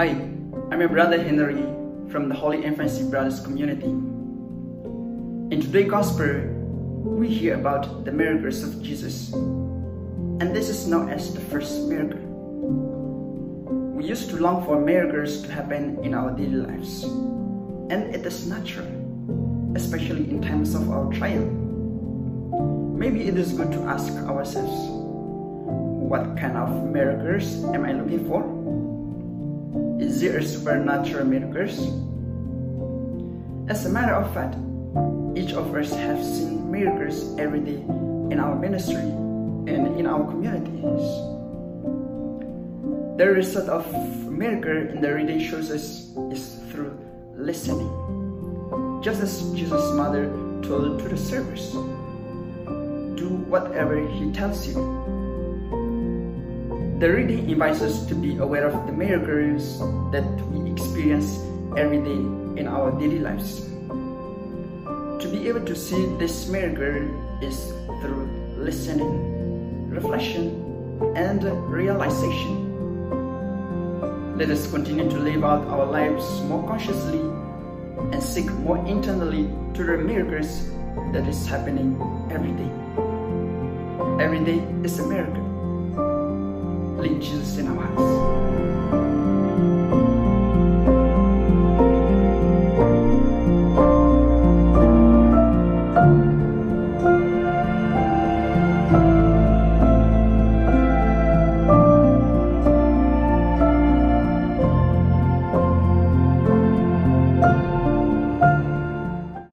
Hi, I'm your brother Henry from the Holy Infancy Brothers community. In today's Gospel, we hear about the miracles of Jesus, and this is known as the first miracle. We used to long for miracles to happen in our daily lives, and it is natural, especially in times of our trial. Maybe it is good to ask ourselves, what kind of miracles am I looking for? Is there a supernatural miracles? As a matter of fact, each of us have seen miracles every day in our ministry and in our communities. The result of miracle in the reading shows us is through listening. Just as Jesus' mother told to the servants, do whatever he tells you. The reading invites us to be aware of the miracles that we experience every day in our daily lives. To be able to see this miracle is through listening, reflection, and realization. Let us continue to live out our lives more consciously and seek more internally to the miracles that is happening every day. Every day is a miracle. Lead Jesus